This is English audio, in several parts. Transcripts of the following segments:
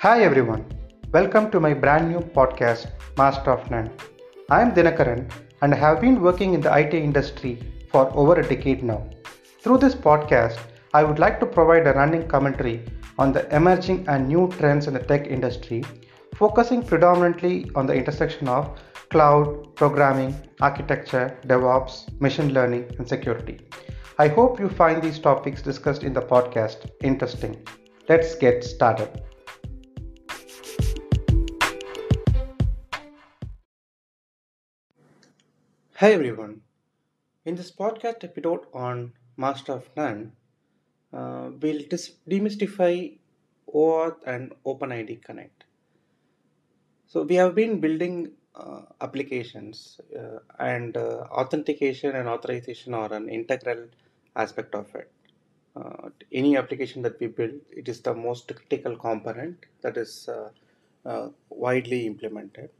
Hi everyone, welcome to my brand new podcast, Master of None. I am Dinakaran and I have been working in the IT industry for over a decade now. Through this podcast, I would like to provide a running commentary on the emerging and new trends in the tech industry, focusing predominantly on the intersection of cloud, programming, architecture, DevOps, machine learning, and security. I hope you find these topics discussed in the podcast interesting. Let's get started. Hi everyone. In this podcast episode on Master of None, uh, we'll dis- demystify OAuth and OpenID Connect. So we have been building uh, applications uh, and uh, authentication and authorization are an integral aspect of it. Uh, any application that we build, it is the most critical component that is uh, widely implemented.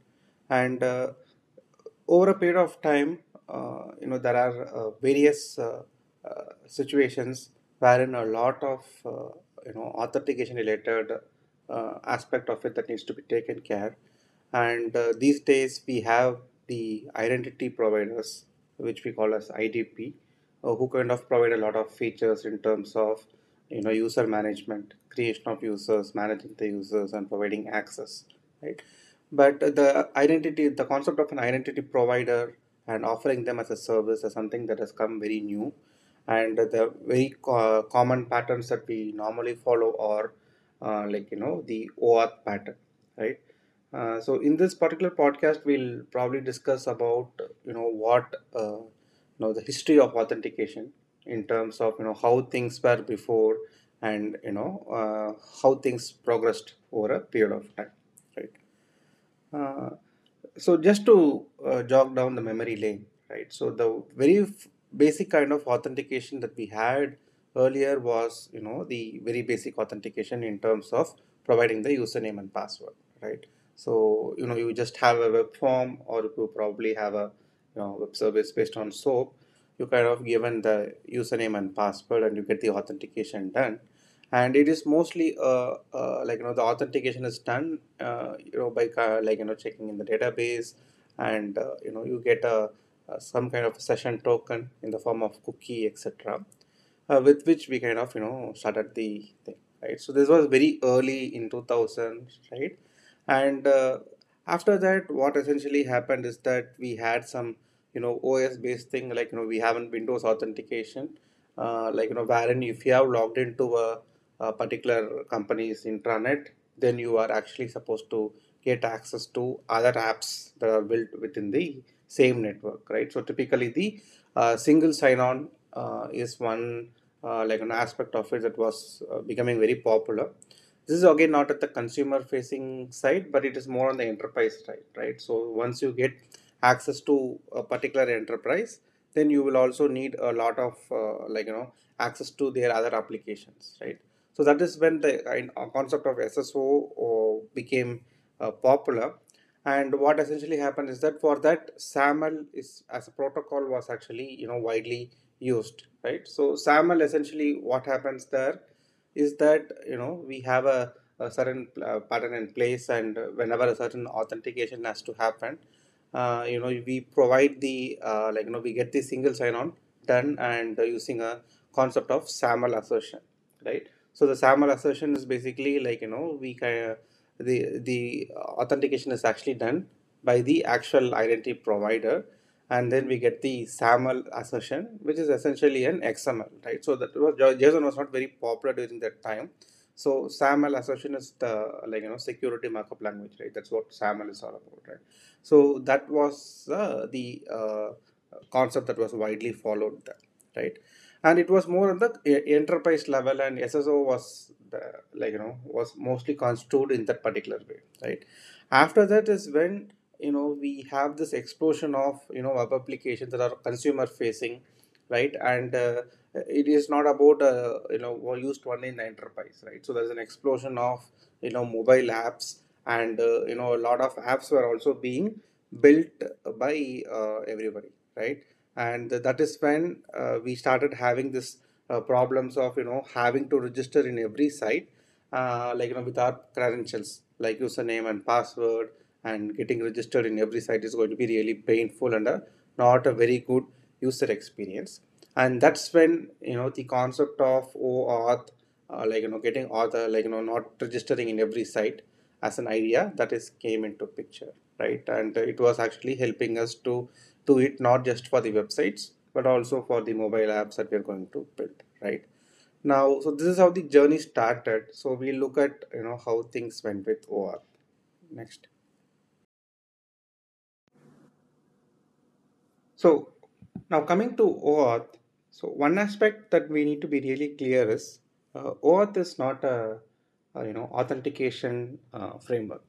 And over a period of time, uh, you know, there are uh, various uh, uh, situations wherein a lot of uh, you know authentication related aspect of it that needs to be taken care. And these days we have the identity providers, which we call as IDP, who kind of provide a lot of features in terms of you know user management, creation of users, managing the users, and providing access, right? But the identity, the concept of an identity provider and offering them as a service is something that has come very new. And the very co- common patterns that we normally follow are uh, like, you know, the OAuth pattern, right? Uh, so in this particular podcast, we'll probably discuss about, you know, what, uh, you know, the history of authentication in terms of, you know, how things were before and, you know, uh, how things progressed over a period of time? Uh, so just to uh, jog down the memory lane, right? So the very f- basic kind of authentication that we had earlier was, you know, the very basic authentication in terms of providing the username and password, right? So you know, you just have a web form, or you probably have a you know web service based on SOAP. You kind of given the username and password, and you get the authentication done and it is mostly uh, uh, like you know the authentication is done uh, you know by like you know checking in the database. And uh, you know you get a, a some kind of session token in the form of cookie etc uh, with which we kind of you know started the thing right? So this was very early in 2000 right? And uh, after that what essentially happened is that we had some you know os based thing like you know we have in windows authentication like you know wherein if you have logged into a, a particular company's intranet then you are actually supposed to get access to other apps that are built within the same network right? So typically the uh, single sign-on uh, is one uh, like an aspect of it that was uh, becoming very popular. This is again not at the consumer facing side but it is more on the enterprise side right? So once you get access to a particular enterprise then you will also need a lot of uh, like you know access to their other applications right so that is when the concept of sso uh, became uh, popular and what essentially happened is that for that SAML is as a protocol was actually you know widely used, right? So SAML essentially what happens there is that you know we have a, a certain uh, pattern in place, and whenever a certain authentication has to happen, uh, you know we provide the uh, like you know we get the single sign-on done and using a concept of SAML assertion, right? So the SAML assertion is basically like you know we kind of the the authentication is actually done by the actual identity provider. And then we get the SAML assertion which is essentially an XML right? So that was JSON was not very popular during that time. So SAML assertion is the like you know security markup language right? That's what SAML is all about right? So that was uh, the uh, concept that was widely followed right and it was more on the enterprise level and sso was the, like you know was mostly construed in that particular way right? After that is when you know we have this explosion of you know web applications that are consumer facing right? And uh, it is not about uh, you know used only in the enterprise right? So there's an explosion of you know mobile apps and uh, you know a lot of apps were also being built by uh, everybody right and that is when uh, we started having this uh, problems of you know having to register in every site uh, like you know with our credentials like username and password and getting registered in every site is going to be really painful and a, not a very good user experience. And that's when you know the concept of OAuth uh, like you know getting author like you know not registering in every site as an idea that is came into picture right? And it was actually helping us to do it not just for the websites but also for the mobile apps that we're going to build right now so this is how the journey started so we look at you know how things went with OAuth next so now coming to OAuth so one aspect that we need to be really clear is uh, OAuth is not a, a you know authentication uh, framework.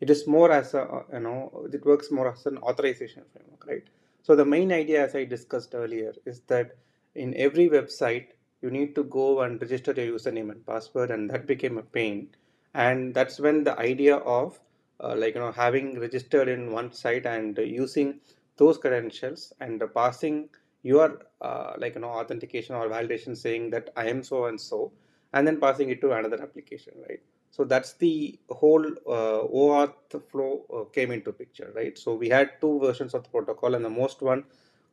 It is more as a uh, you know it works more as an authorization framework, right? So the main idea, as I discussed earlier, is that in every website you need to go and register your username and password, and that became a pain. And that's when the idea of uh, like you know having registered in one site and using those credentials and passing your uh, like you know authentication or validation saying that I am so and so and then passing it to another application, right? So that's the whole uh, OAuth flow uh, came into picture, right? So we had two versions of the protocol, and the most one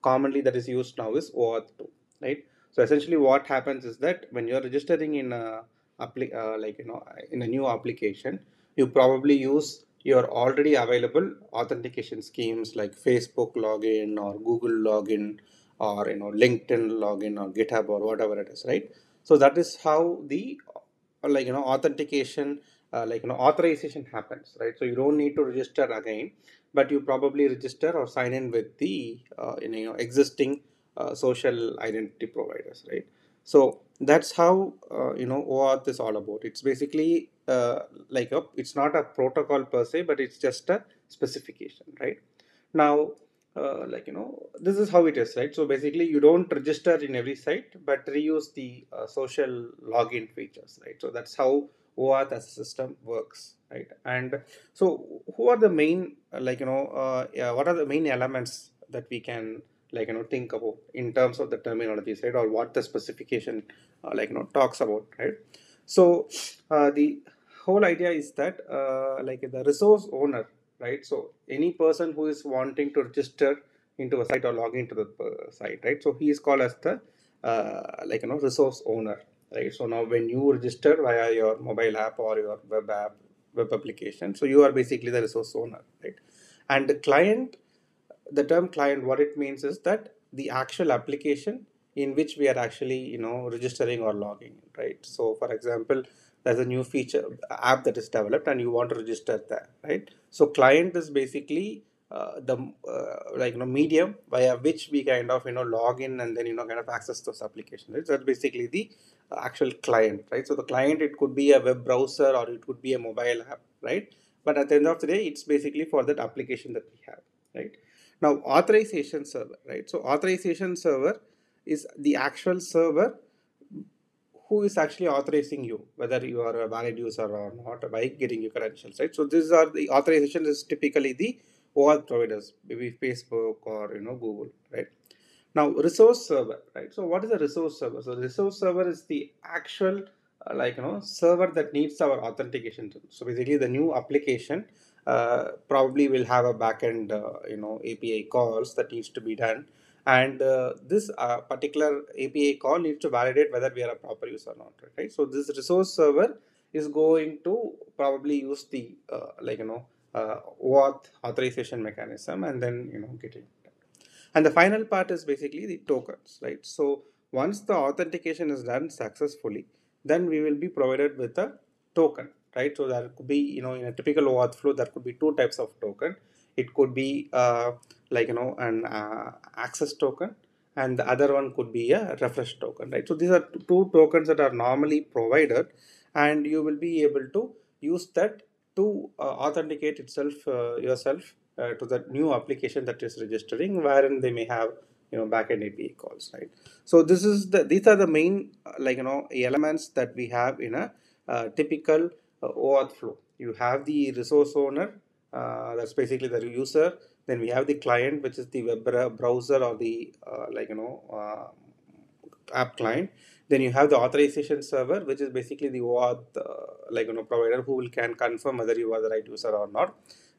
commonly that is used now is OAuth 2, right? So essentially, what happens is that when you're registering in a uh, like you know in a new application, you probably use your already available authentication schemes like Facebook login or Google login or you know LinkedIn login or GitHub or whatever it is, right? So that is how the like you know authentication uh, like you know authorization happens, right? So you don't need to register again, but you probably register or sign in with the uh, you know existing uh, social identity providers, right? So that's how uh, you know OAuth is all about. It's basically uh, like a, it's not a protocol per se, but it's just a specification, right? Now uh, like you know this is how it is right? So basically you don't register in every site but reuse the uh, social login features right? So that's how OAuth as a system works right? And so who are the main uh, like you know uh, yeah, what are the main elements that we can like you know think about in terms of the terminologies right? Or what the specification like you know talks about right? So the whole idea is that like the resource owner right? So any person who is wanting to register into a site or log into the uh, site, right? So he is called as the uh, like you know resource owner, right? So now when you register via your mobile app or your web app, web application, so you are basically the resource owner, right? And the client, the term client, what it means is that the actual application in which we are actually you know registering or logging, right? So for example, there's a new feature app that is developed and you want to register that right? So client is basically uh, the uh, like you know medium via which we kind of you know log in and then you know kind of access those applications right? So that's basically the uh, actual client right? So the client it could be a web browser or it could be a mobile app right? But at the end of the day it's basically for that application that we have right? Now authorization server right? So authorization server is the actual server who is actually authorizing you, whether you are a valid user or not, by getting your credentials, right? So these are the authorization is typically the OAuth providers, maybe Facebook or you know Google, right? Now resource server, right? So what is a resource server? So resource server is the actual uh, like you know server that needs our authentication. So basically the new application uh, probably will have a backend uh, you know API calls that needs to be done and uh, this uh, particular API call needs to validate whether we are a proper user or not, right? So this resource server is going to probably use the uh, like you know uh, auth authorization mechanism and then you know get it. And the final part is basically the tokens, right? So once the authentication is done successfully, then we will be provided with a token, right? So there could be you know in a typical OAuth flow there could be two types of token. It could be uh, like you know an uh, access token and the other one could be a refresh token right? So these are two tokens that are normally provided and you will be able to use that to uh, authenticate itself uh, yourself uh, to the new application that is registering wherein they may have you know backend API calls right? So this is the these are the main uh, like you know elements that we have in a uh, typical OAuth flow. You have the resource owner that's basically the user then we have the client which is the web browser or the uh, like you know uh, app client. Then you have the authorization server which is basically the OAuth like you know provider who will can confirm whether you are the right user or not.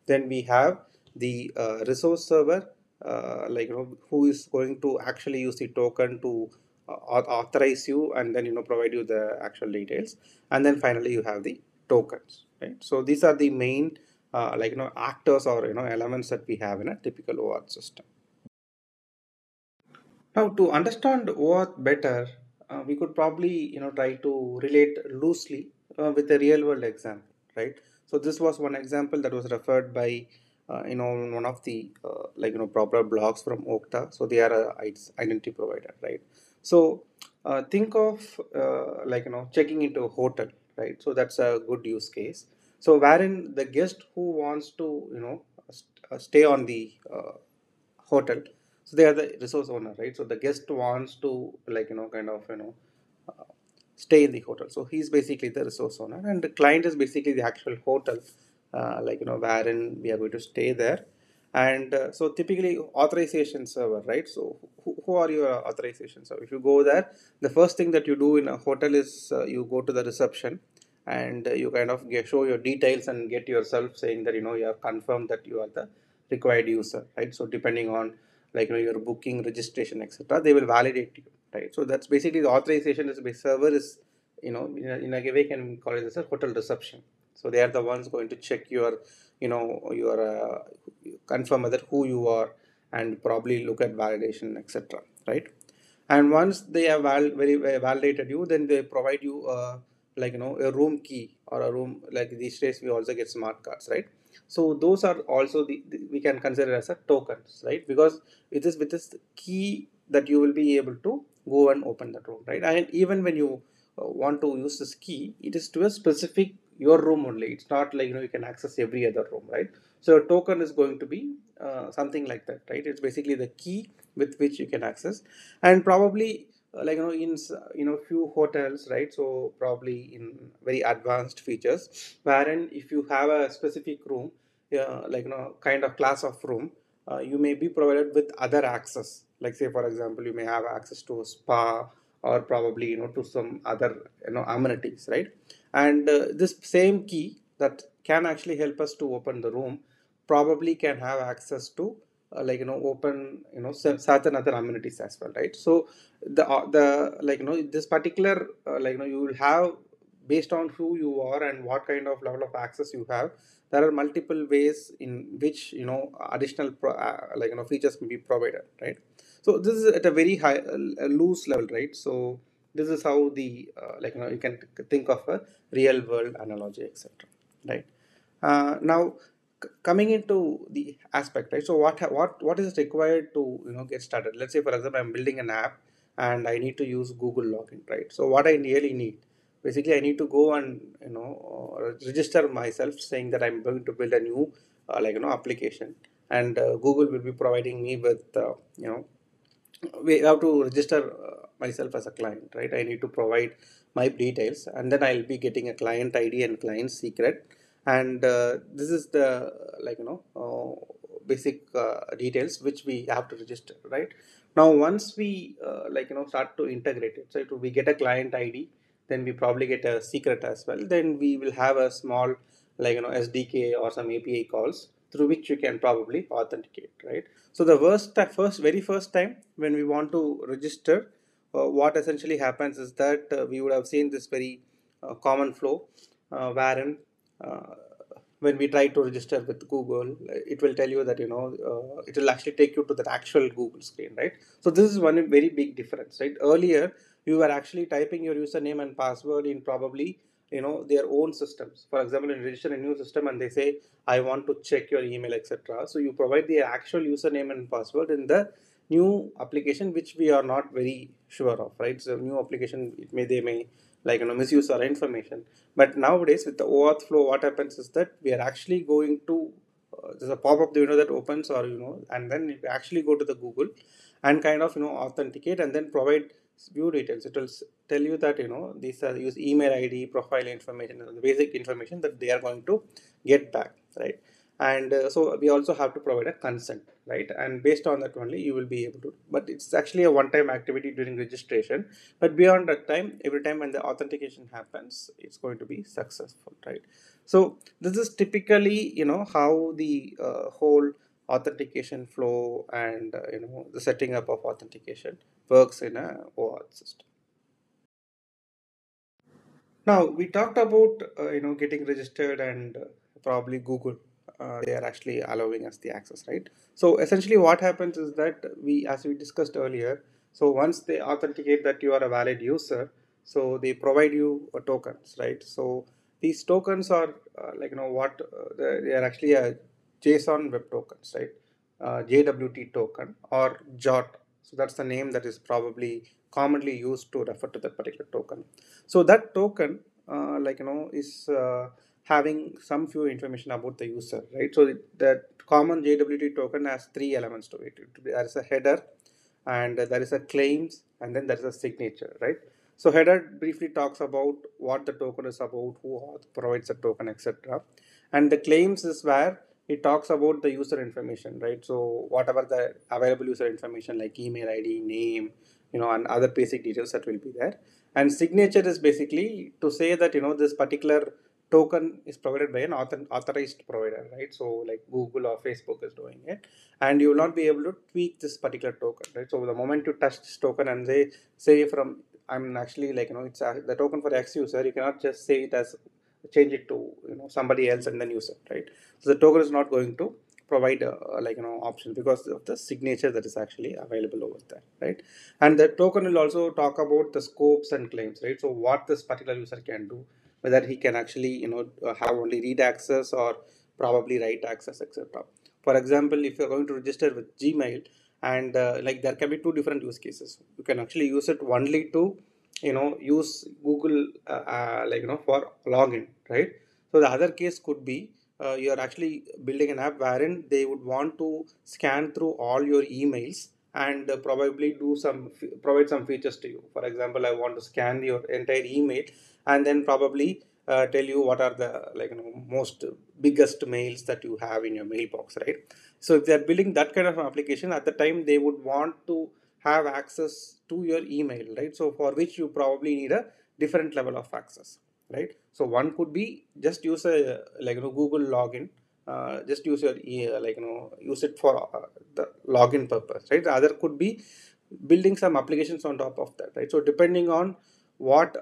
Then we have the uh, resource server uh, like you know who is going to actually use the token to authorize you and then you know provide you the actual details. And then finally you have the tokens right? So these are the main uh, like you know actors or you know elements that we have in a typical OAuth system now to understand OAuth better uh, we could probably you know try to relate loosely uh, with a real world example right so this was one example that was referred by uh, you know one of the uh, like you know proper blogs from Okta. So they are a identity provider, right? So uh, think of like you know checking into a hotel, right? So that's a good use case. So wherein the guest who wants to you know st- stay on the hotel so they are the resource owner right? So the guest wants to like you know kind of you know uh, stay in the hotel. So he's basically the resource owner and the client is basically the actual hotel uh, like you know wherein we are going to stay there. And uh, so typically authorization server right? So who, who are your authorization server? If you go there the first thing that you do in a hotel is uh, you go to the reception and you kind of get, show your details and get yourself saying that you know you have confirmed that you are the required user right? So depending on like you know your booking registration etc they will validate you right? So that's basically the authorization is the server is you know in a, in a way can call it as a hotel reception. So they are the ones going to check your you know your uh, confirm whether who you are and probably look at validation etc right? And once they have val- very, very validated you then they provide you uh, like you know a room key or a room like these days we also get smart cards right? So those are also the, the, we can consider as a tokens right? Because it is with this key that you will be able to go and open that room right? And even when you uh, want to use this key it is to a specific your room only. It's not like you know you can access every other room right? So a token is going to be uh, something like that right? It's basically the key with which you can access. And probably like you know in you know few hotels right? So probably in very advanced features wherein if you have a specific room uh, like you know kind of class of room uh, you may be provided with other access. Like say for example you may have access to a spa or probably you know to some other you know amenities right? And uh, this same key that can actually help us to open the room probably can have access to uh, like you know open you know certain other amenities as well right? So the uh, the like you know this particular uh, like you know you will have based on who you are and what kind of level of access you have there are multiple ways in which you know additional pro, uh, like you know features can be provided right? So this is at a very high uh, loose level right? So this is how the like you know you can think of a real world analogy etc right? Now coming into the aspect right? So what what what is required to you know get started? Let's say for example i'm building an app and i need to use google login right? So what i really need basically i need to go and you know uh, register myself saying that i'm going to build a new uh, like you know application. And uh, google will be providing me with uh, you know we have to register uh, myself as a client right? I need to provide my details and then i'll be getting a client id and client secret and uh, this is the like you know uh, basic uh, details which we have to register right? Now once we uh, like you know start to integrate it so we get a client id then we probably get a secret as well. Then we will have a small like you know sdk or some api calls through which you can probably authenticate right? So the first first very first time when we want to register uh, what essentially happens is that uh, we would have seen this very common flow wherein uh, when we try to register with Google, it will tell you that you know uh, it will actually take you to the actual Google screen, right? So this is one very big difference, right? Earlier you were actually typing your username and password in probably you know their own systems. For example, in register a new system and they say I want to check your email, etc. So you provide the actual username and password in the new application, which we are not very sure of, right? So new application, it may they may like you know misuse our information. But nowadays with the OAuth flow what happens is that we are actually going to uh, there's a pop-up window that opens or you know and then you actually go to the Google and kind of you know authenticate and then provide view details. It will tell you that you know these are use email id profile information the basic information that they are going to get back right? And uh, so we also have to provide a consent right? And based on that only you will be able to but it's actually a one time activity during registration. But beyond that time every time when the authentication happens it's going to be successful right? So this is typically you know how the uh, whole authentication flow and uh, you know the setting up of authentication works in a OAuth system. Now we talked about uh, you know getting registered and uh, probably Google uh, they are actually allowing us the access, right? So essentially, what happens is that we, as we discussed earlier, so once they authenticate that you are a valid user, so they provide you uh, tokens, right? So these tokens are uh, like you know what uh, they are actually a JSON web tokens, right? Uh, JWT token or JWT. So that's the name that is probably commonly used to refer to that particular token. So that token, uh, like you know, is having some few information about the user, right? So that common JWT token has three elements to it. There is a header and there is a claims and then there is a signature, right? So header briefly talks about what the token is about, who provides the token, etc. And the claims is where it talks about the user information, right? So whatever the available user information like email ID, name, you know, and other basic details that will be there. And signature is basically to say that, you know, this particular token is provided by an author, authorized provider, right? So like Google or Facebook is doing it, and you will not be able to tweak this particular token, right? So the moment you touch this token and they say from I'm actually like you know it's a, the token for X user, you cannot just say it as change it to you know somebody else and then use it, right? So the token is not going to provide a, like you know option because of the signature that is actually available over there right and the token will also talk about the scopes and claims right so what this particular user can do whether he can actually you know uh, have only read access or probably write access etc for example if you're going to register with gmail and uh, like there can be two different use cases. You can actually use it only to you know use google uh, uh, like you know for login right? So the other case could be uh, you are actually building an app wherein they would want to scan through all your emails and probably do some provide some features to you. For example i want to scan your entire email and then probably uh, tell you what are the like you know most biggest mails that you have in your mailbox right? So if they're building that kind of application at the time they would want to have access to your email right? So for which you probably need a different level of access right? So one could be just use a like you know google login uh, just use your like you know use it for uh, the login purpose right? The other could be building some applications on top of that right? So depending on what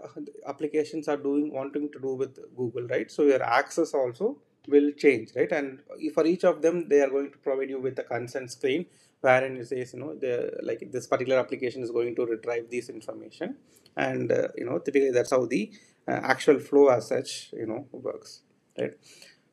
applications are doing wanting to do with google right? So your access also will change right? And for each of them they are going to provide you with a consent screen wherein it says you know the like this particular application is going to retrieve this information. And uh, you know typically that's how the uh, actual flow as such you know works right?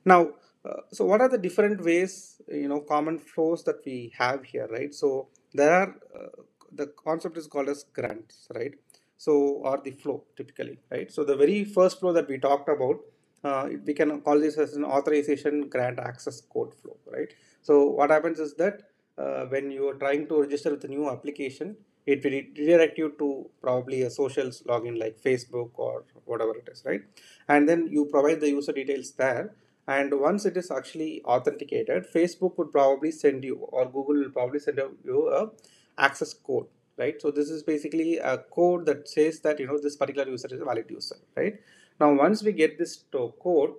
Now uh, so what are the different ways you know common flows that we have here right? So there are uh, the concept is called as grants right? So or the flow typically right? So the very first flow that we talked about uh, we can call this as an authorization grant access code flow right? So what happens is that uh, when you are trying to register with a new application it will redirect you to probably a social login like facebook or whatever it is right? And then you provide the user details there and once it is actually authenticated facebook would probably send you or google will probably send you a access code right? So this is basically a code that says that you know this particular user is a valid user right? Now once we get this code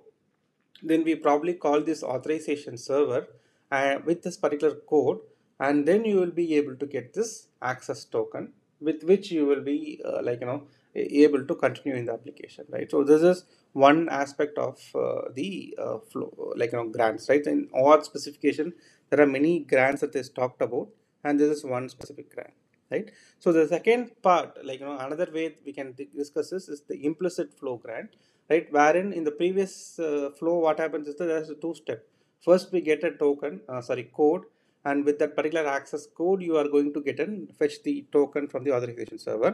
then we probably call this authorization server uh, with this particular code and then you will be able to get this access token with which you will be uh, like you know able to continue in the application right? So this is one aspect of uh, the uh, flow like you know grants right? In OAuth specification there are many grants that is talked about and this is one specific grant right? So the second part like you know another way we can discuss this is the implicit flow grant right? Wherein in the previous uh, flow what happens is that there's a two step first we get a token uh, sorry code and with that particular access code you are going to get and fetch the token from the authorization server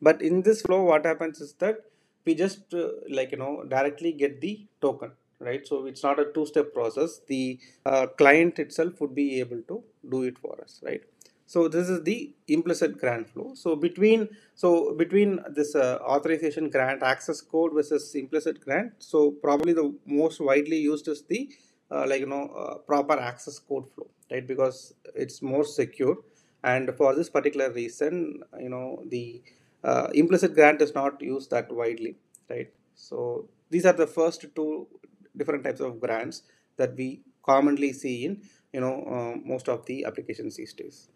but in this flow what happens is that we just uh, like you know directly get the token right so it's not a two step process the uh, client itself would be able to do it for us right so this is the implicit grant flow. So between so between this uh, authorization grant access code versus implicit grant. So probably the most widely used is the uh, like you know uh, proper access code flow, right? Because it's more secure. And for this particular reason, you know, the uh, implicit grant is not used that widely, right? So these are the first two different types of grants that we commonly see in you know uh, most of the applications these days.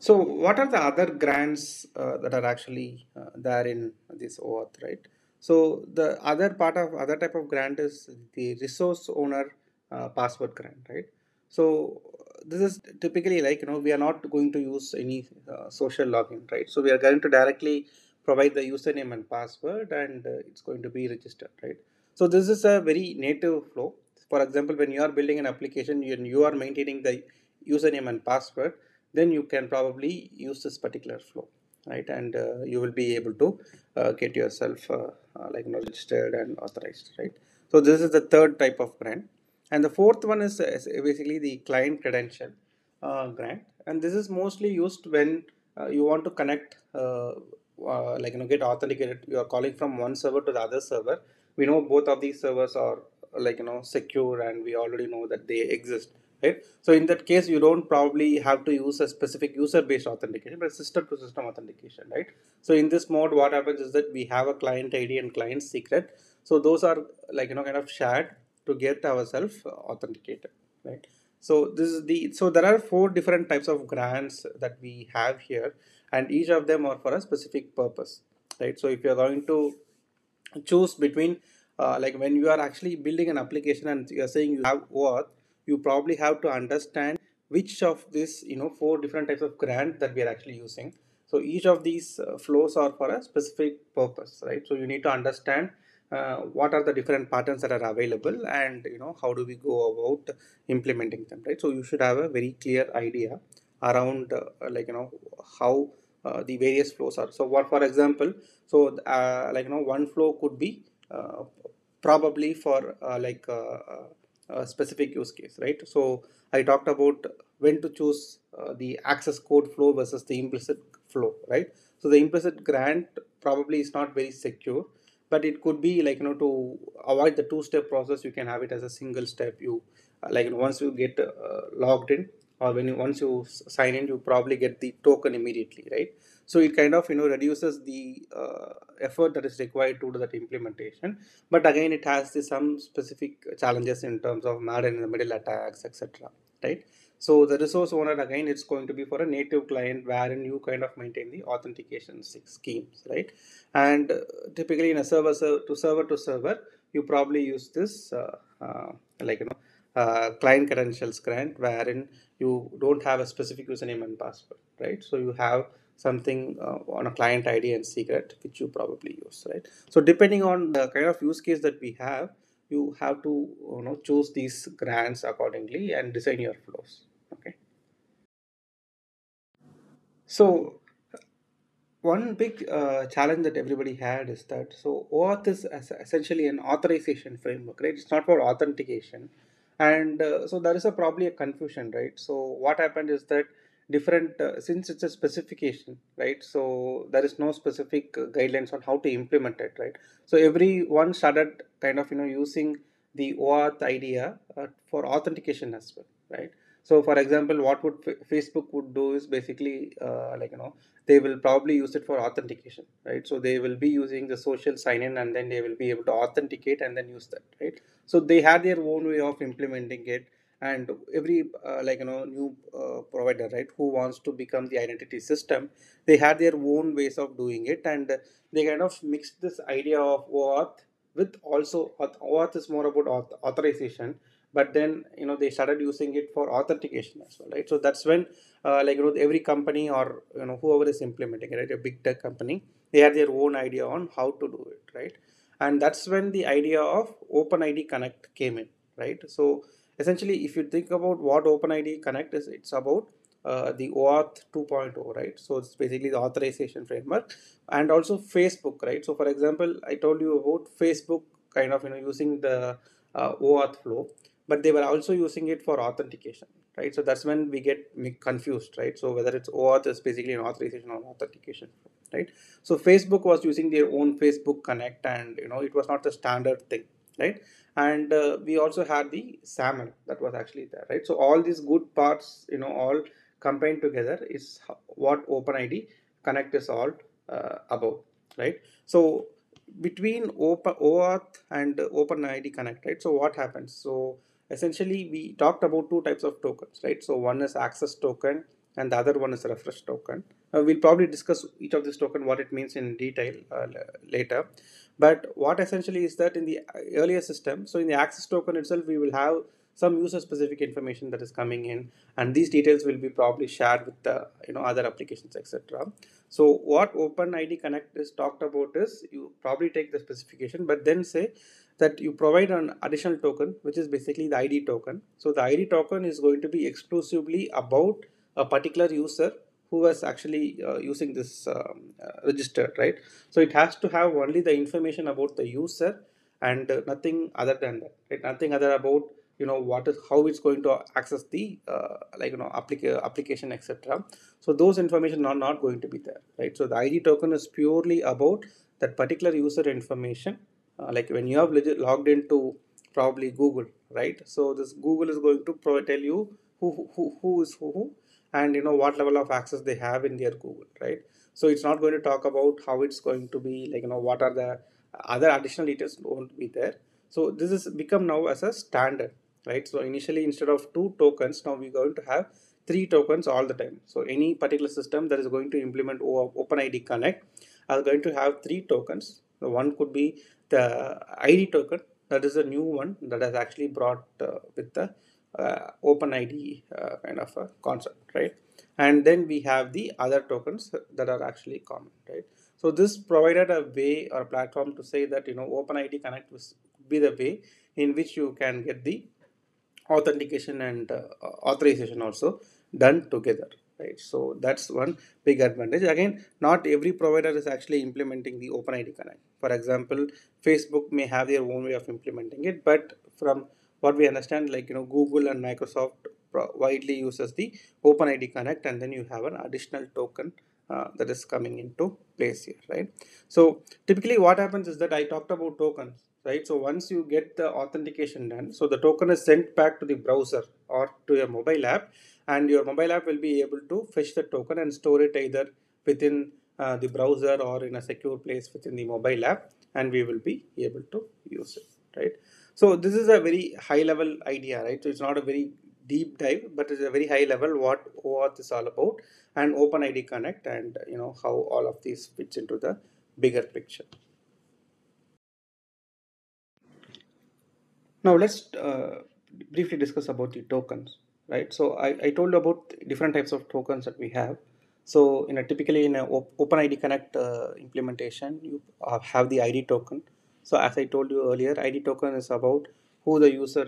So what are the other grants uh, that are actually uh, there in this OAuth, right? So the other part of other type of grant is the resource owner uh, password grant, right? So this is typically like you know we are not going to use any uh, social login, right? So we are going to directly provide the username and password, and uh, it's going to be registered, right? So this is a very native flow. For example, when you are building an application and you are maintaining the username and password, then you can probably use this particular flow right and uh, you will be able to uh, get yourself uh, uh like you know, registered and authorized right so this is the third type of grant and the fourth one is, basically the client credential uh, grant. And this is mostly used when uh, you want to connect like you know get authenticated. You are calling from one server to the other server. We know both of these servers are like you know secure and we already know that they exist right? So in that case you don't probably have to use a specific user based authentication but system to system authentication right? So in this mode what happens is that we have a client id and client secret. So those are like you know kind of shared to get ourselves authenticated right? So this is the so there are four different types of grants that we have here and each of them are for a specific purpose right? So if you're going to choose between uh, like when you are actually building an application and you're saying you have OAuth you probably have to understand which of this you know four different types of grant that we are actually using. So each of these uh, flows are for a specific purpose right? So you need to understand uh, what are the different patterns that are available and you know how do we go about implementing them right so you should have a very clear idea around uh, like you know how uh, the various flows are so what for example so uh, like you know one flow could be uh, probably for like a specific use case, right? So I talked about when to choose uh, the access code flow versus the implicit flow, right? So the implicit grant probably is not very secure, but it could be like you know to avoid the two-step process, you can have it as a single step. You uh, like once you get uh, logged in, or when you once you sign in, you probably get the token immediately, right? So it kind of you know reduces the uh, effort that is required to do that implementation. But again, it has the, some specific challenges in terms of man in the middle attacks, etc. Right? So the resource owner again, it's going to be for a native client wherein you kind of maintain the authentication schemes, right? And uh, typically in a server to server to server, you probably use this uh, uh, like you know uh, client credentials grant wherein you don't have a specific username and password, right? So you have something uh, on a client ID and secret which you probably use right so depending on the kind of use case that we have you have to you know choose these grants accordingly and design your flows okay. So one big uh, challenge that everybody had is that so OAuth is essentially an authorization framework, right? It's not for authentication, and uh, so there is a probably a confusion, right? So what happened is that different uh, since it's a specification right? So there is no specific uh, guidelines on how to implement it right? So everyone started kind of you know using the OAuth idea uh, for authentication as well right so for example what would facebook would do is basically uh, like you know they will probably use it for authentication right? So they will be using the social sign in and then they will be able to authenticate and then use that right? So they had their own way of implementing it and every uh, like you know new uh, provider right who wants to become the identity system they had their own ways of doing it and they kind of mixed this idea of OAuth with also OAuth is more about auth- authorization but then you know they started using it for authentication as well right? So that's when uh, like you know every company or you know whoever is implementing it right a big tech company they had their own idea on how to do it right? And that's when the idea of openid connect came in right? So essentially if you think about what openid connect is it's about uh, the OAuth 2.0 right? So it's basically the authorization framework and also Facebook right? So for example I told you about Facebook kind of you know using the uh, OAuth flow but they were also using it for authentication right so that's when we get confused right so whether it's OAuth is basically an authorization or authentication right so Facebook was using their own Facebook connect and you know it was not the standard thing right? And uh, we also had the SAML that was actually there, right? So all these good parts, you know, all combined together is what OpenID Connect is all uh, about, right? So between Open OAuth and OpenID Connect, right? So what happens? So essentially we talked about two types of tokens, right? So one is access token and the other one is refresh token. Uh, we'll probably discuss each of these token what it means in detail uh, later. But what essentially is that in the earlier system, so in the access token itself, we will have some user specific information that is coming in and these details will be probably shared with the you know other applications etc so what openid connect is talked about is you probably take the specification but then say that you provide an additional token which is basically the id token so the id token is going to be exclusively about a particular user who was actually uh, using this um, uh, register, right? So it has to have only the information about the user and uh, nothing other than that, right? Nothing other about you know what is how it's going to access the uh, like you know applica- application etc. So those information are not going to be there, right? So the ID token is purely about that particular user information. Uh, like when you have logged into probably Google, right? So this Google is going to tell you who who, who is who and you know what level of access they have in their google right? So it's not going to talk about how it's going to be like you know what are the other additional details won't be there. So this is become now as a standard right? So initially instead of two tokens now we're going to have three tokens all the time. So any particular system that is going to implement openid connect are going to have three tokens. The one could be the id token that is a new one that has actually brought uh, with the uh, OpenID uh, kind of a concept, right? And then we have the other tokens that are actually common, right? So this provided a way or platform to say that you know OpenID Connect will be the way in which you can get the authentication and uh, authorization also done together right? So that's one big advantage. Again not every provider is actually implementing the openid connect. For example facebook may have their own way of implementing it but from what we understand like you know google and microsoft widely uses the openid connect and then you have an additional token uh, that is coming into place here right? So typically what happens is that i talked about tokens right? So once you get the authentication done so the token is sent back to the browser or to your mobile app and your mobile app will be able to fetch the token and store it either within uh, the browser or in a secure place within the mobile app and we will be able to use it right so this is a very high level idea, right? So it's not a very deep dive, but it's a very high level what OAuth is all about and OpenID Connect and you know how all of these fits into the bigger picture. Now let's uh, briefly discuss about the tokens, right? So I, I told you about different types of tokens that we have. So in a typically in a OpenID Connect uh, implementation, you have the ID token so as I told you earlier, ID token is about who the user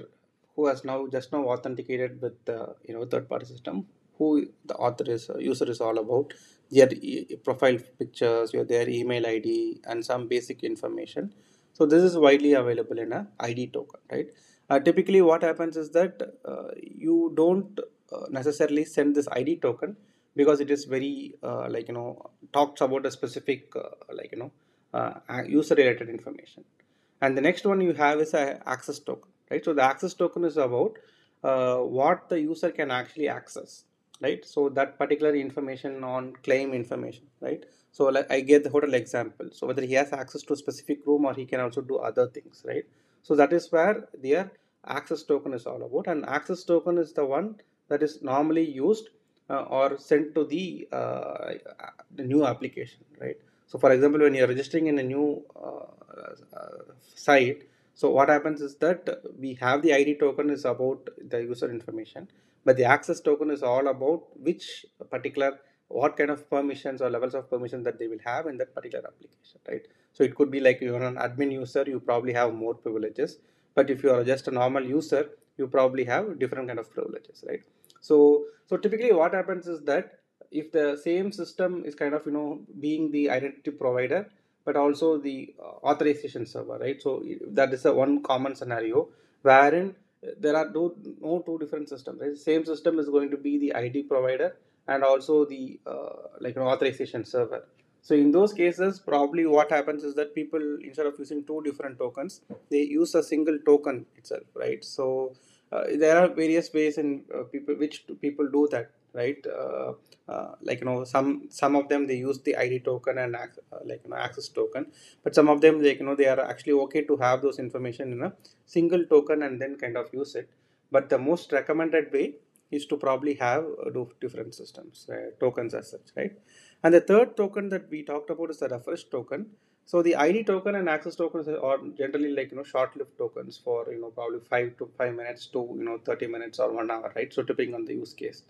who has now just now authenticated with the you know third party system, who the author is uh, user is all about, their e profile pictures, your their email ID, and some basic information. So this is widely available in a ID token, right? Uh, typically, what happens is that uh, you don't uh, necessarily send this ID token because it is very like you know talks about a specific like you know user related information. And the next one you have is a access token right? So the access token is about uh, what the user can actually access right? So that particular information on claim information right? So like i get the hotel example. So whether he has access to a specific room or he can also do other things right? So that is where their access token is all about and access token is the one that is normally used uh, or sent to the, uh, the new application right so for example, when you're registering in a new uh, uh, site, so what happens is that we have the ID token is about the user information, but the access token is all about which particular what kind of permissions or levels of permission that they will have in that particular application, right? So it could be like you're an admin user, you probably have more privileges, but if you are just a normal user, you probably have different kind of privileges, right? So so typically what happens is that if the same system is kind of you know being the identity provider but also the uh, authorization server right? So that is a one common scenario wherein there are no, no two different systems right? Same system is going to be the id provider and also the uh, like an authorization server so in those cases probably what happens is that people instead of using two different tokens they use a single token itself right? So uh, there are various ways in uh, people which people do that right? Uh, uh, like you know some some of them they use the id token and uh, like you know access token but some of them like you know they are actually okay to have those information in a single token and then kind of use it. But the most recommended way is to probably have uh, different systems tokens as such right and the third token that we talked about is the refresh token. So the id token and access tokens are generally like you know short-lived tokens for you know probably five to five minutes to you know 30 minutes or one hour right? So depending on the use case.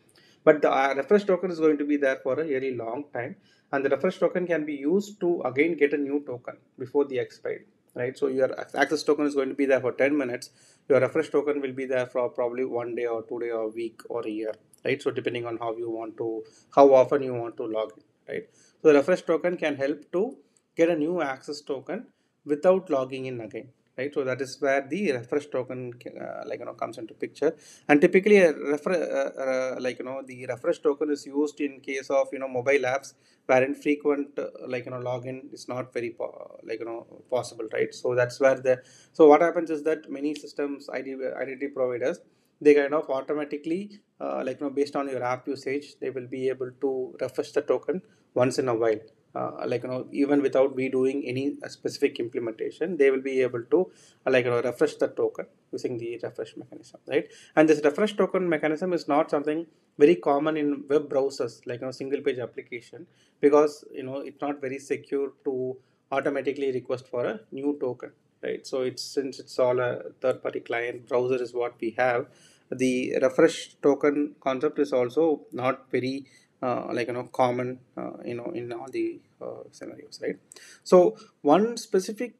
But the uh, refresh token is going to be there for a really long time. And the refresh token can be used to again get a new token before the expiry right? So your access token is going to be there for 10 minutes. Your refresh token will be there for probably one day or two day or week or a year right? So depending on how you want to how often you want to log in right? So the refresh token can help to get a new access token without logging in again right? So that is where the refresh token uh, like you know comes into picture. And typically a refer- uh, uh, like you know the refresh token is used in case of you know mobile apps wherein frequent uh, like you know login is not very like you know possible right? So that's where the so what happens is that many systems ID, identity providers they kind of automatically uh, like you know based on your app usage they will be able to refresh the token once in a while. Uh, like you know even without we doing any uh, specific implementation they will be able to uh, like you know refresh the token using the refresh mechanism right? And this refresh token mechanism is not something very common in web browsers like you know single page application because you know it's not very secure to automatically request for a new token right? So it's since it's all a third party client browser is what we have the refresh token concept is also not very uh, like you know common uh, you know in all the uh, scenarios right? So one specific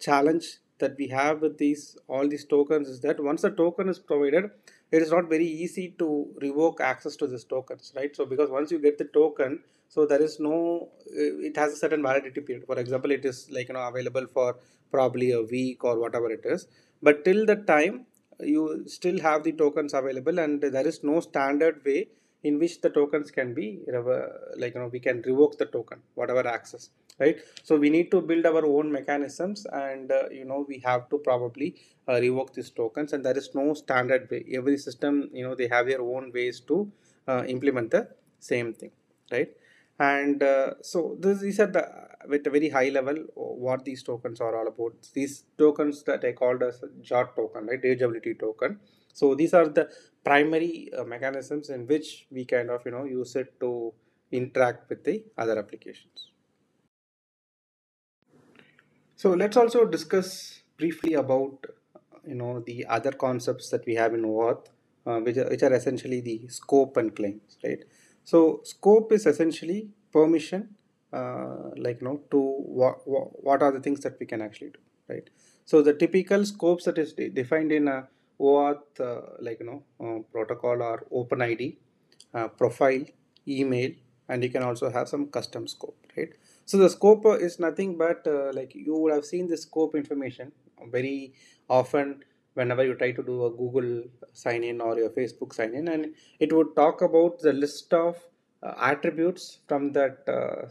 challenge that we have with these all these tokens is that once the token is provided it is not very easy to revoke access to these tokens right? So because once you get the token so there is no it has a certain validity period. For example it is like you know available for probably a week or whatever it is. But till the time you still have the tokens available and there is no standard way in which the tokens can be like you know we can revoke the token whatever access right? So we need to build our own mechanisms and uh, you know we have to probably uh, revoke these tokens and there is no standard way. Every system you know they have their own ways to uh, implement the same thing right? And uh, so this, these are the with a very high level what these tokens are all about these tokens that i called as JWT token right eligibility token so these are the primary uh, mechanisms in which we kind of you know use it to interact with the other applications. So let's also discuss briefly about you know the other concepts that we have in OAuth, uh, which, are, which are essentially the scope and claims, right? So scope is essentially permission, uh, like you know to what what are the things that we can actually do, right? So the typical scopes that is defined in a OAuth uh, like you know uh, protocol or OpenID, uh, profile, email, and you can also have some custom scope, right? So the scope is nothing but like you would have seen the scope information very often whenever you try to do a Google sign in or your Facebook sign in, and it would talk about the list of uh, attributes from that uh,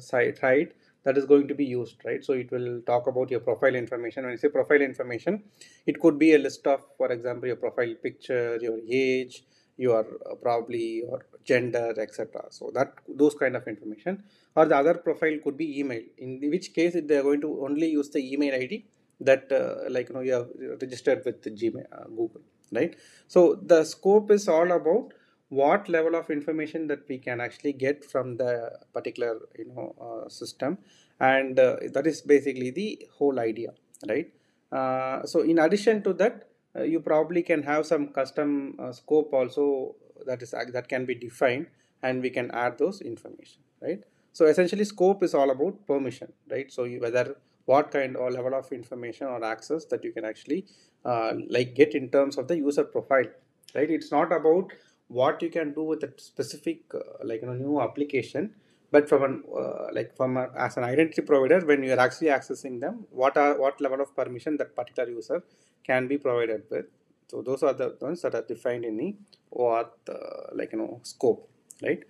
site, right? that is going to be used, right? So it will talk about your profile information. When you say profile information, it could be a list of, for example, your profile picture, your age, your uh, probably your gender, etc. So that those kind of information, or the other profile could be email. In which case, they are going to only use the email ID that, uh, like you know, you have registered with Gmail, uh, Google, right? So the scope is all about what level of information that we can actually get from the particular you know uh, system. And uh, that is basically the whole idea right? Uh, so in addition to that uh, you probably can have some custom uh, scope also that is that can be defined and we can add those information right? So essentially scope is all about permission right? So you, whether what kind or level of information or access that you can actually uh, like get in terms of the user profile right? It's not about what you can do with a specific uh, like you know new application but from an uh, like from a, as an identity provider when you are actually accessing them what are what level of permission that particular user can be provided with so those are the ones that are defined in the OAuth uh, like you know scope right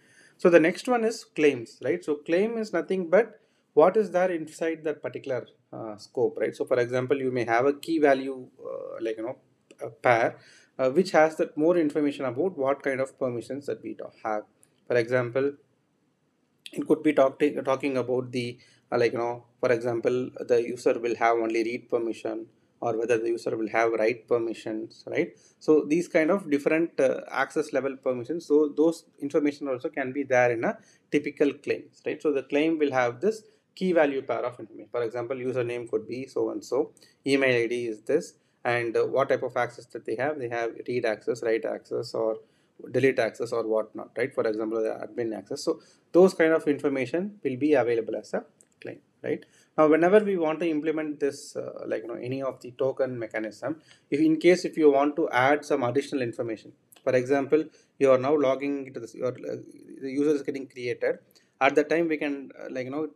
So the next one is claims, right? So claim is nothing but what is there inside that particular uh, scope, right? So for example, you may have a key value uh, like you know pair uh, which has that more information about what kind of permissions that we have. For example, it could be talk talking about the uh, like you know for example the user will have only read permission or whether the user will have write permissions right? So these kind of different uh, access level permissions so those information also can be there in a typical claims right? So the claim will have this key value pair of information. For example username could be so and so email id is this and what type of access that they have they have read access write access or delete access or whatnot right? For example the admin access. So those kind of information will be available as a claim right? Now whenever we want to implement this uh, like you know any of the token mechanism if in case if you want to add some additional information for example you are now logging into this your uh, the user is getting created. At the time we can uh, like you know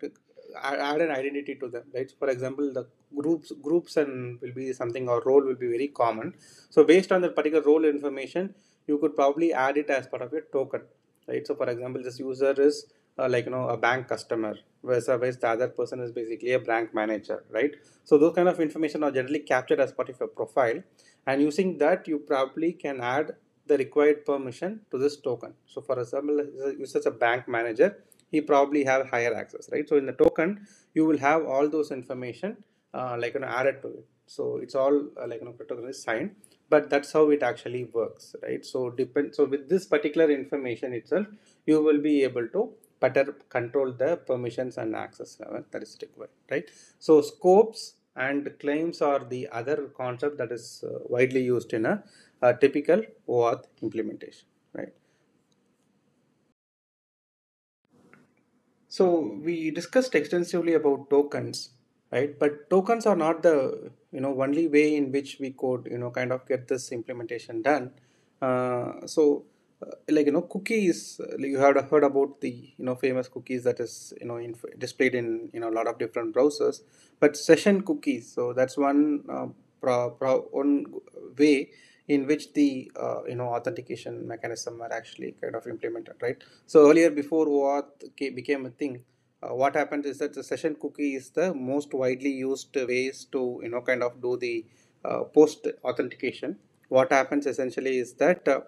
add an identity to them right? So for example the groups groups and will be something or role will be very common. So based on the particular role information you could probably add it as part of your token right? So for example this user is uh, like you know a bank customer whereas, whereas the other person is basically a bank manager right? So those kind of information are generally captured as part of your profile and using that you probably can add the required permission to this token. So for example you such a bank manager he probably have higher access right? So in the token you will have all those information uh, like you know added to it. So it's all uh, like you know is signed but that's how it actually works right? So depend so with this particular information itself you will be able to better control the permissions and access level. That is required right? So scopes and claims are the other concept that is uh, widely used in a, a typical OAuth implementation right so we discussed extensively about tokens right? But tokens are not the you know only way in which we could you know kind of get this implementation done. Uh, so uh, like you know cookies you have heard about the you know famous cookies that is you know displayed in you know a lot of different browsers. But session cookies so that's one uh, pro, pro, one way in which the uh, you know authentication mechanism are actually kind of implemented right? So earlier before OAuth became a thing uh, what happened is that the session cookie is the most widely used ways to you know kind of do the uh, post authentication. What happens essentially is that uh,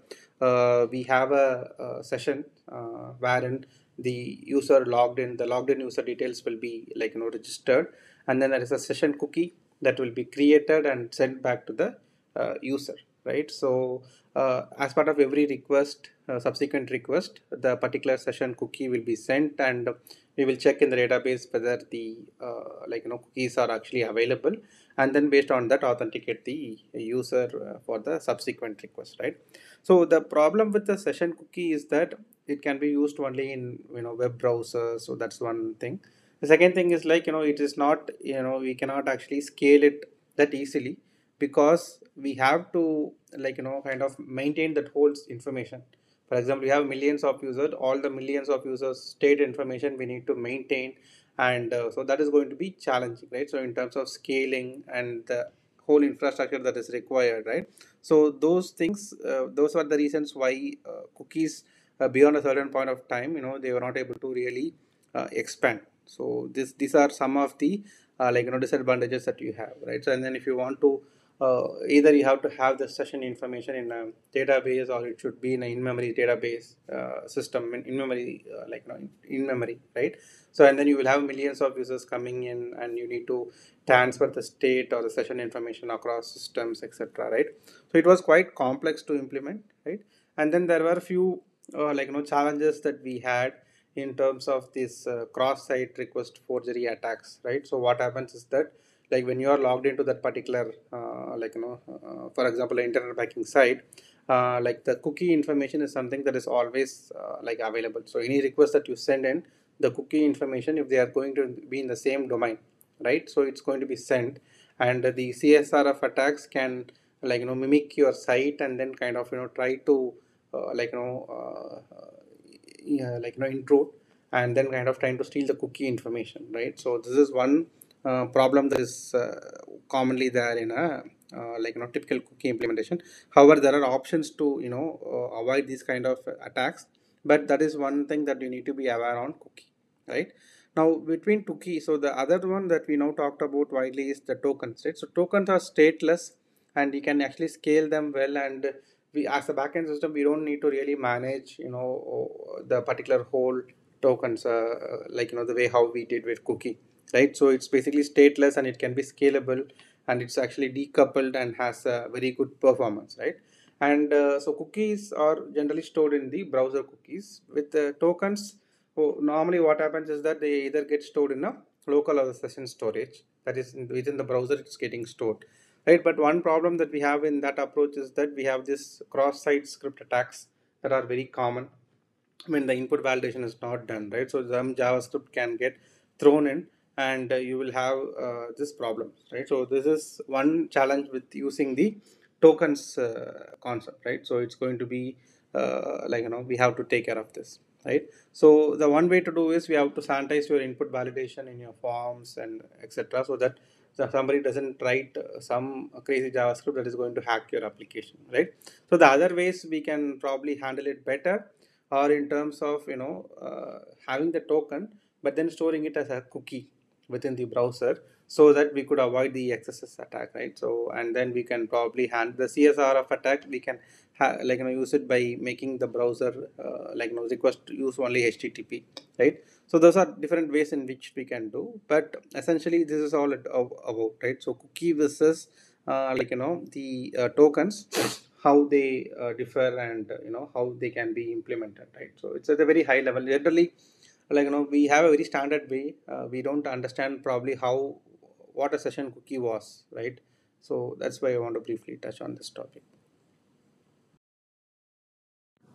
uh we have a, a session uh, wherein the user logged in the logged in user details will be like you know registered and then there is a session cookie that will be created and sent back to the user right? So as part of every request subsequent request the particular session cookie will be sent and we will check in the database whether the uh, like you know cookies are actually available and then based on that authenticate the user uh, for the subsequent request right? So the problem with the session cookie is that it can be used only in you know web browsers so that's one thing. The second thing is like you know it is not you know we cannot actually scale it that easily because we have to like you know kind of maintain that whole information for example, we have millions of users, all the millions of users state information we need to maintain. And uh, so that is going to be challenging, right? So in terms of scaling and the whole infrastructure that is required, right? So those things, uh, those are the reasons why uh, cookies uh, beyond a certain point of time, you know, they were not able to really uh, expand. So this, these are some of the uh, like, you know, disadvantages that you have, right? So, and then if you want to uh, either you have to have the session information in a database or it should be in an in-memory database uh, system in, in memory uh, like you know, in, in, memory right? So and then you will have millions of users coming in and you need to transfer the state or the session information across systems etc right? So it was quite complex to implement right? And then there were a few uh, like you know challenges that we had in terms of this uh, cross-site request forgery attacks right? So what happens is that like when you are logged into that particular uh, like you know uh, for example internet banking site uh, like the cookie information is something that is always uh, like available. So any request that you send in the cookie information if they are going to be in the same domain right? So it's going to be sent. And the csrf attacks can like you know mimic your site and then kind of you know try to uh, like you know uh, yeah, like you know intrude and then kind of trying to steal the cookie information right? So this is one uh, problem that is uh, commonly there in a uh, like you know typical cookie implementation. However there are options to you know avoid these kind of attacks. But that is one thing that you need to be aware on cookie right? Now between two cookie so the other one that we now talked about widely is the tokens right so tokens are stateless and you can actually scale them well. And we as a backend system we don't need to really manage you know the particular whole tokens uh, like you know the way how we did with cookie right? So it's basically stateless and it can be scalable and it's actually decoupled and has a very good performance right? And uh, so cookies are generally stored in the browser cookies with the tokens. Oh, normally what happens is that they either get stored in a local or session storage that is within the browser it's getting stored right? But one problem that we have in that approach is that we have this cross-site script attacks that are very common when the input validation is not done right? So some javascript can get thrown in and uh, you will have uh, this problem right? So this is one challenge with using the tokens uh, concept right? So it's going to be like you know we have to take care of this right? So the one way to do is we have to sanitize your input validation in your forms and etc so that so somebody doesn't write some crazy javascript that is going to hack your application right? So the other ways we can probably handle it better or in terms of you know uh, having the token but then storing it as a cookie within the browser so that we could avoid the XSS attack right? So and then we can probably handle the CSRF attack. We can like you know use it by making the browser uh, like you know request use only HTTP right? So those are different ways in which we can do but essentially this is all about right? So cookie versus uh, like you know the uh, tokens how they uh, differ and you know how they can be implemented right? So it's at a very high level. Generally like you know we have a very standard way uh, we don't understand probably how what a session cookie was right? So that's why i want to briefly touch on this topic.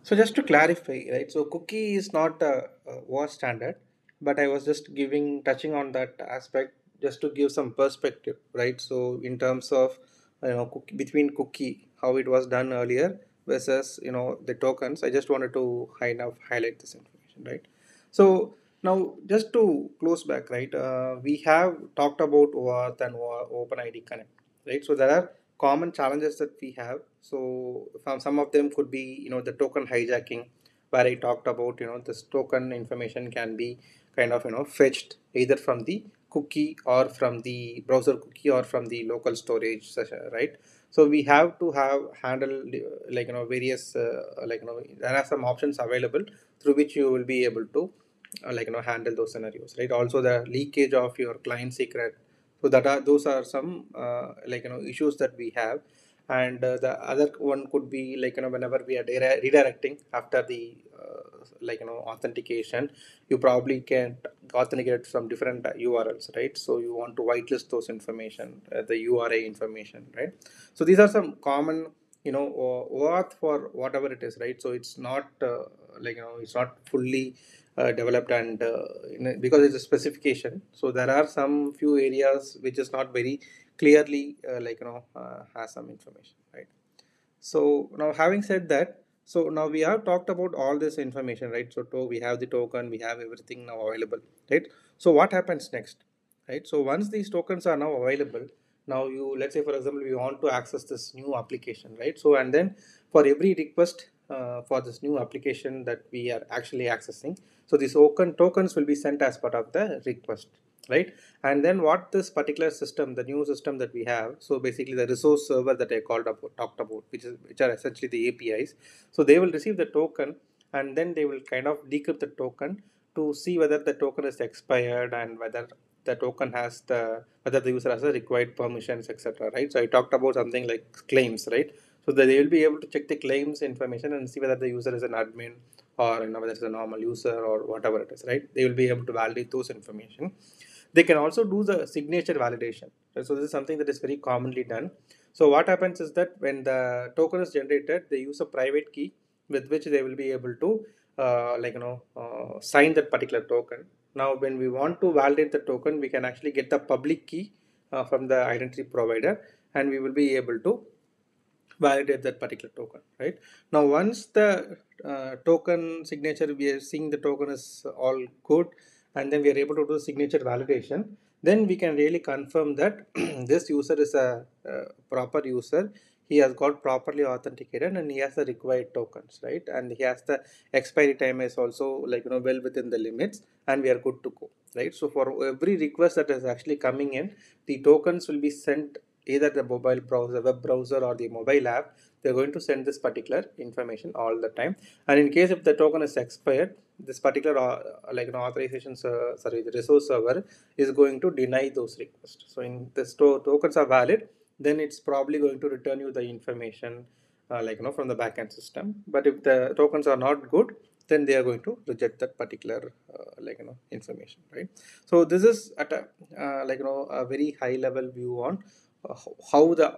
So just to clarify right so cookie is not a, a was standard but i was just giving touching on that aspect just to give some perspective right? So in terms of you know cookie, between cookie how it was done earlier versus you know the tokens i just wanted to kind of highlight this information right so now just to close back, right, uh, we have talked about OAuth and OpenID Connect, right? So there are common challenges that we have. So some of them could be, you know, the token hijacking, where I talked about, you know, this token information can be kind of, you know, fetched either from the cookie or from the browser cookie or from the local storage, right? So we have to have handle like, you know, various, uh, like, you know, there are some options available through which you will be able to uh, like you know handle those scenarios right? Also the leakage of your client secret. So that are those are some uh, like you know issues that we have. And uh, the other one could be like you know whenever we are redirecting after the uh, like you know authentication you probably can authenticate from different urls right? So you want to whitelist those information uh, the ura information right? So these are some common you know OAuth for whatever it is right? So it's not uh, like you know it's not fully uh, developed and uh, a, because it's a specification. So there are some few areas which is not very clearly uh, like you know uh, has some information right? So now having said that so now we have talked about all this information right? So to, we have the token we have everything now available right? So what happens next right? So once these tokens are now available now you let's say for example we want to access this new application right? So and then for every request uh, for this new application that we are actually accessing. So these token tokens will be sent as part of the request, right? And then what this particular system, the new system that we have, so basically the resource server that I called up, talked about, which is which are essentially the APIs. So they will receive the token and then they will kind of decrypt the token to see whether the token is expired and whether the token has the whether the user has the required permissions etc right so i talked about something like claims right so that they will be able to check the claims information and see whether the user is an admin or you know, whether it's a normal user or whatever it is, right? They will be able to validate those information. They can also do the signature validation. Right? So this is something that is very commonly done. So what happens is that when the token is generated, they use a private key with which they will be able to uh, like you know uh, sign that particular token. Now when we want to validate the token, we can actually get the public key uh, from the identity provider and we will be able to validate that particular token right now once the uh, token signature we are seeing the token is all good and then we are able to do signature validation then we can really confirm that this user is a, a proper user he has got properly authenticated and he has the required tokens, right? And he has the expiry time is also like you know well within the limits, and we are good to go, right? So for every request that is actually coming in, the tokens will be sent either the mobile browser, web browser, or the mobile app. They're going to send this particular information all the time. And in case if the token is expired, this particular uh, like an authorization uh, sorry the resource server is going to deny those requests. So in the to tokens are valid, then it's probably going to return you the information uh, like you know from the backend system but if the tokens are not good then they are going to reject that particular uh, like you know information right so this is at a uh, like you know a very high level view on how the,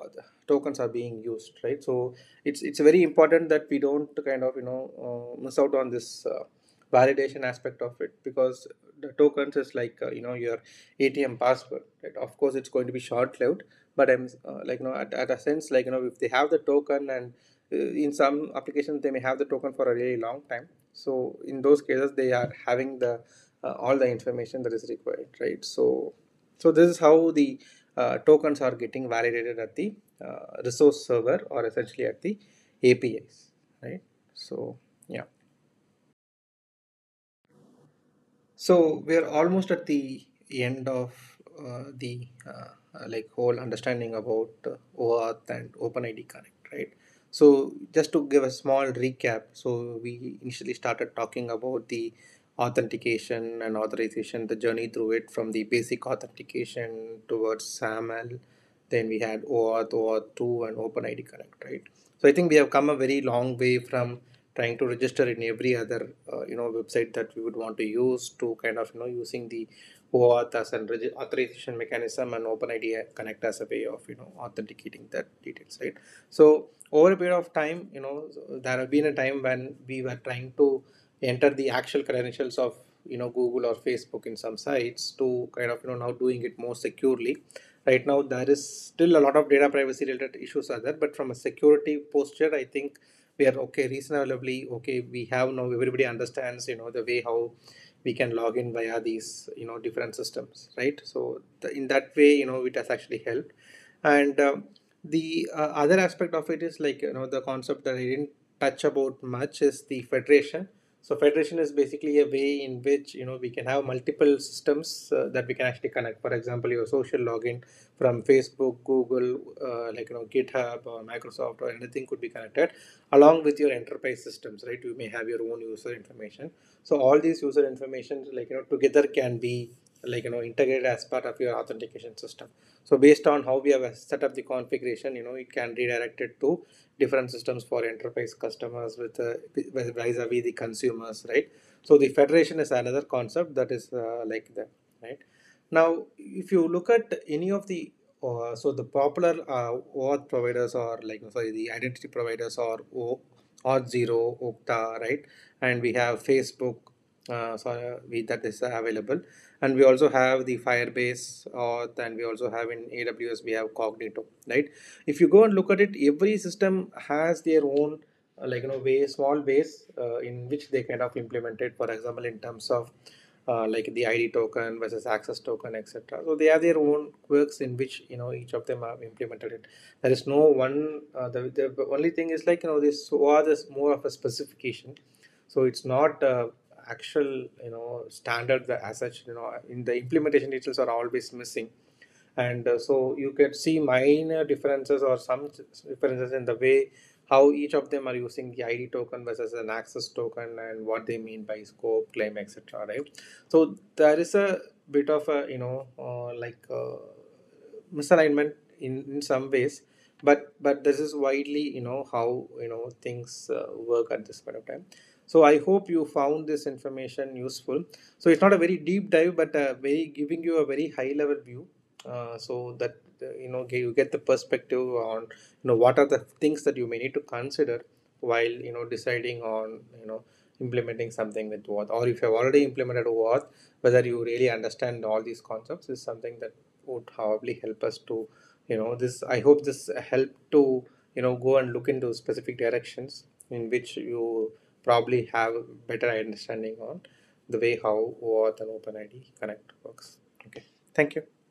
tokens are being used right? So it's it's very important that we don't kind of you know uh, miss out on this uh, validation aspect of it because the tokens is like you know your atm password right? Of course it's going to be short lived but i'm uh, like you know at, at a sense like you know if they have the token and uh, in some applications they may have the token for a really long time. So in those cases they are having the uh, all the information that is required right? So so this is how the uh, tokens are getting validated at the uh, resource server or essentially at the apis right so yeah so we're almost at the end of uh, the uh, like whole understanding about uh, OAuth and OpenID Connect, right? So just to give a small recap, so we initially started talking about the authentication and authorization, the journey through it from the basic authentication towards SAML. Then we had OAuth, OAuth 2 and OpenID Connect, right? So I think we have come a very long way from trying to register in every other uh, you know website that we would want to use to kind of you know using the OAuth as an authorization mechanism and OpenID Connect as a way of you know authenticating that details, right? So over a period of time, you know, there have been a time when we were trying to enter the actual credentials of you know Google or Facebook in some sites to kind of you know now doing it more securely. Right now, there is still a lot of data privacy related issues are there, but from a security posture, I think we are okay, reasonably okay. We have now everybody understands you know the way how we can log in via these you know different systems right so the, in that way you know it has actually helped and um, the uh, other aspect of it is like you know the concept that i didn't touch about much is the federation so federation is basically a way in which you know we can have multiple systems uh, that we can actually connect. For example, your social login from Facebook, Google, uh, like you know GitHub or Microsoft or anything could be connected along with your enterprise systems. Right, you may have your own user information. So all these user information, like you know, together can be like you know integrated as part of your authentication system. So based on how we have set up the configuration you know it can redirect it to different systems for enterprise customers with uh, vis-a-vis the consumers right? So the federation is another concept that is uh, like that right? Now if you look at any of the uh, so the popular uh, OAuth providers or like sorry the identity providers or o, Auth0, Okta, right? And we have Facebook, so we, that is available. And we also have the firebase auth and we also have in aws we have cognito right? If you go and look at it every system has their own uh, like you know way small base uh, in which they kind of implemented for example in terms of uh, like the id token versus access token etc so they have their own quirks in which you know each of them have implemented it. There is no one uh, the, the only thing is like you know this OAuth is more of a specification. So it's not uh, actual you know standard as such you know in the implementation details are always missing. And uh, so you can see minor differences or some differences in the way how each of them are using the id token versus an access token and what they mean by scope claim etc right? So there is a bit of a you know uh, like uh, misalignment in, in some ways. But but this is widely you know how you know things uh, work at this point of time so I hope you found this information useful. So it's not a very deep dive, but uh, very giving you a very high level view, uh, so that uh, you know you get the perspective on you know what are the things that you may need to consider while you know deciding on you know implementing something with OAuth, or if you have already implemented OAuth, whether you really understand all these concepts is something that would probably help us to you know this. I hope this help to you know go and look into specific directions in which you probably have better understanding on the way how OAuth and OpenID Connect works. Okay, thank you.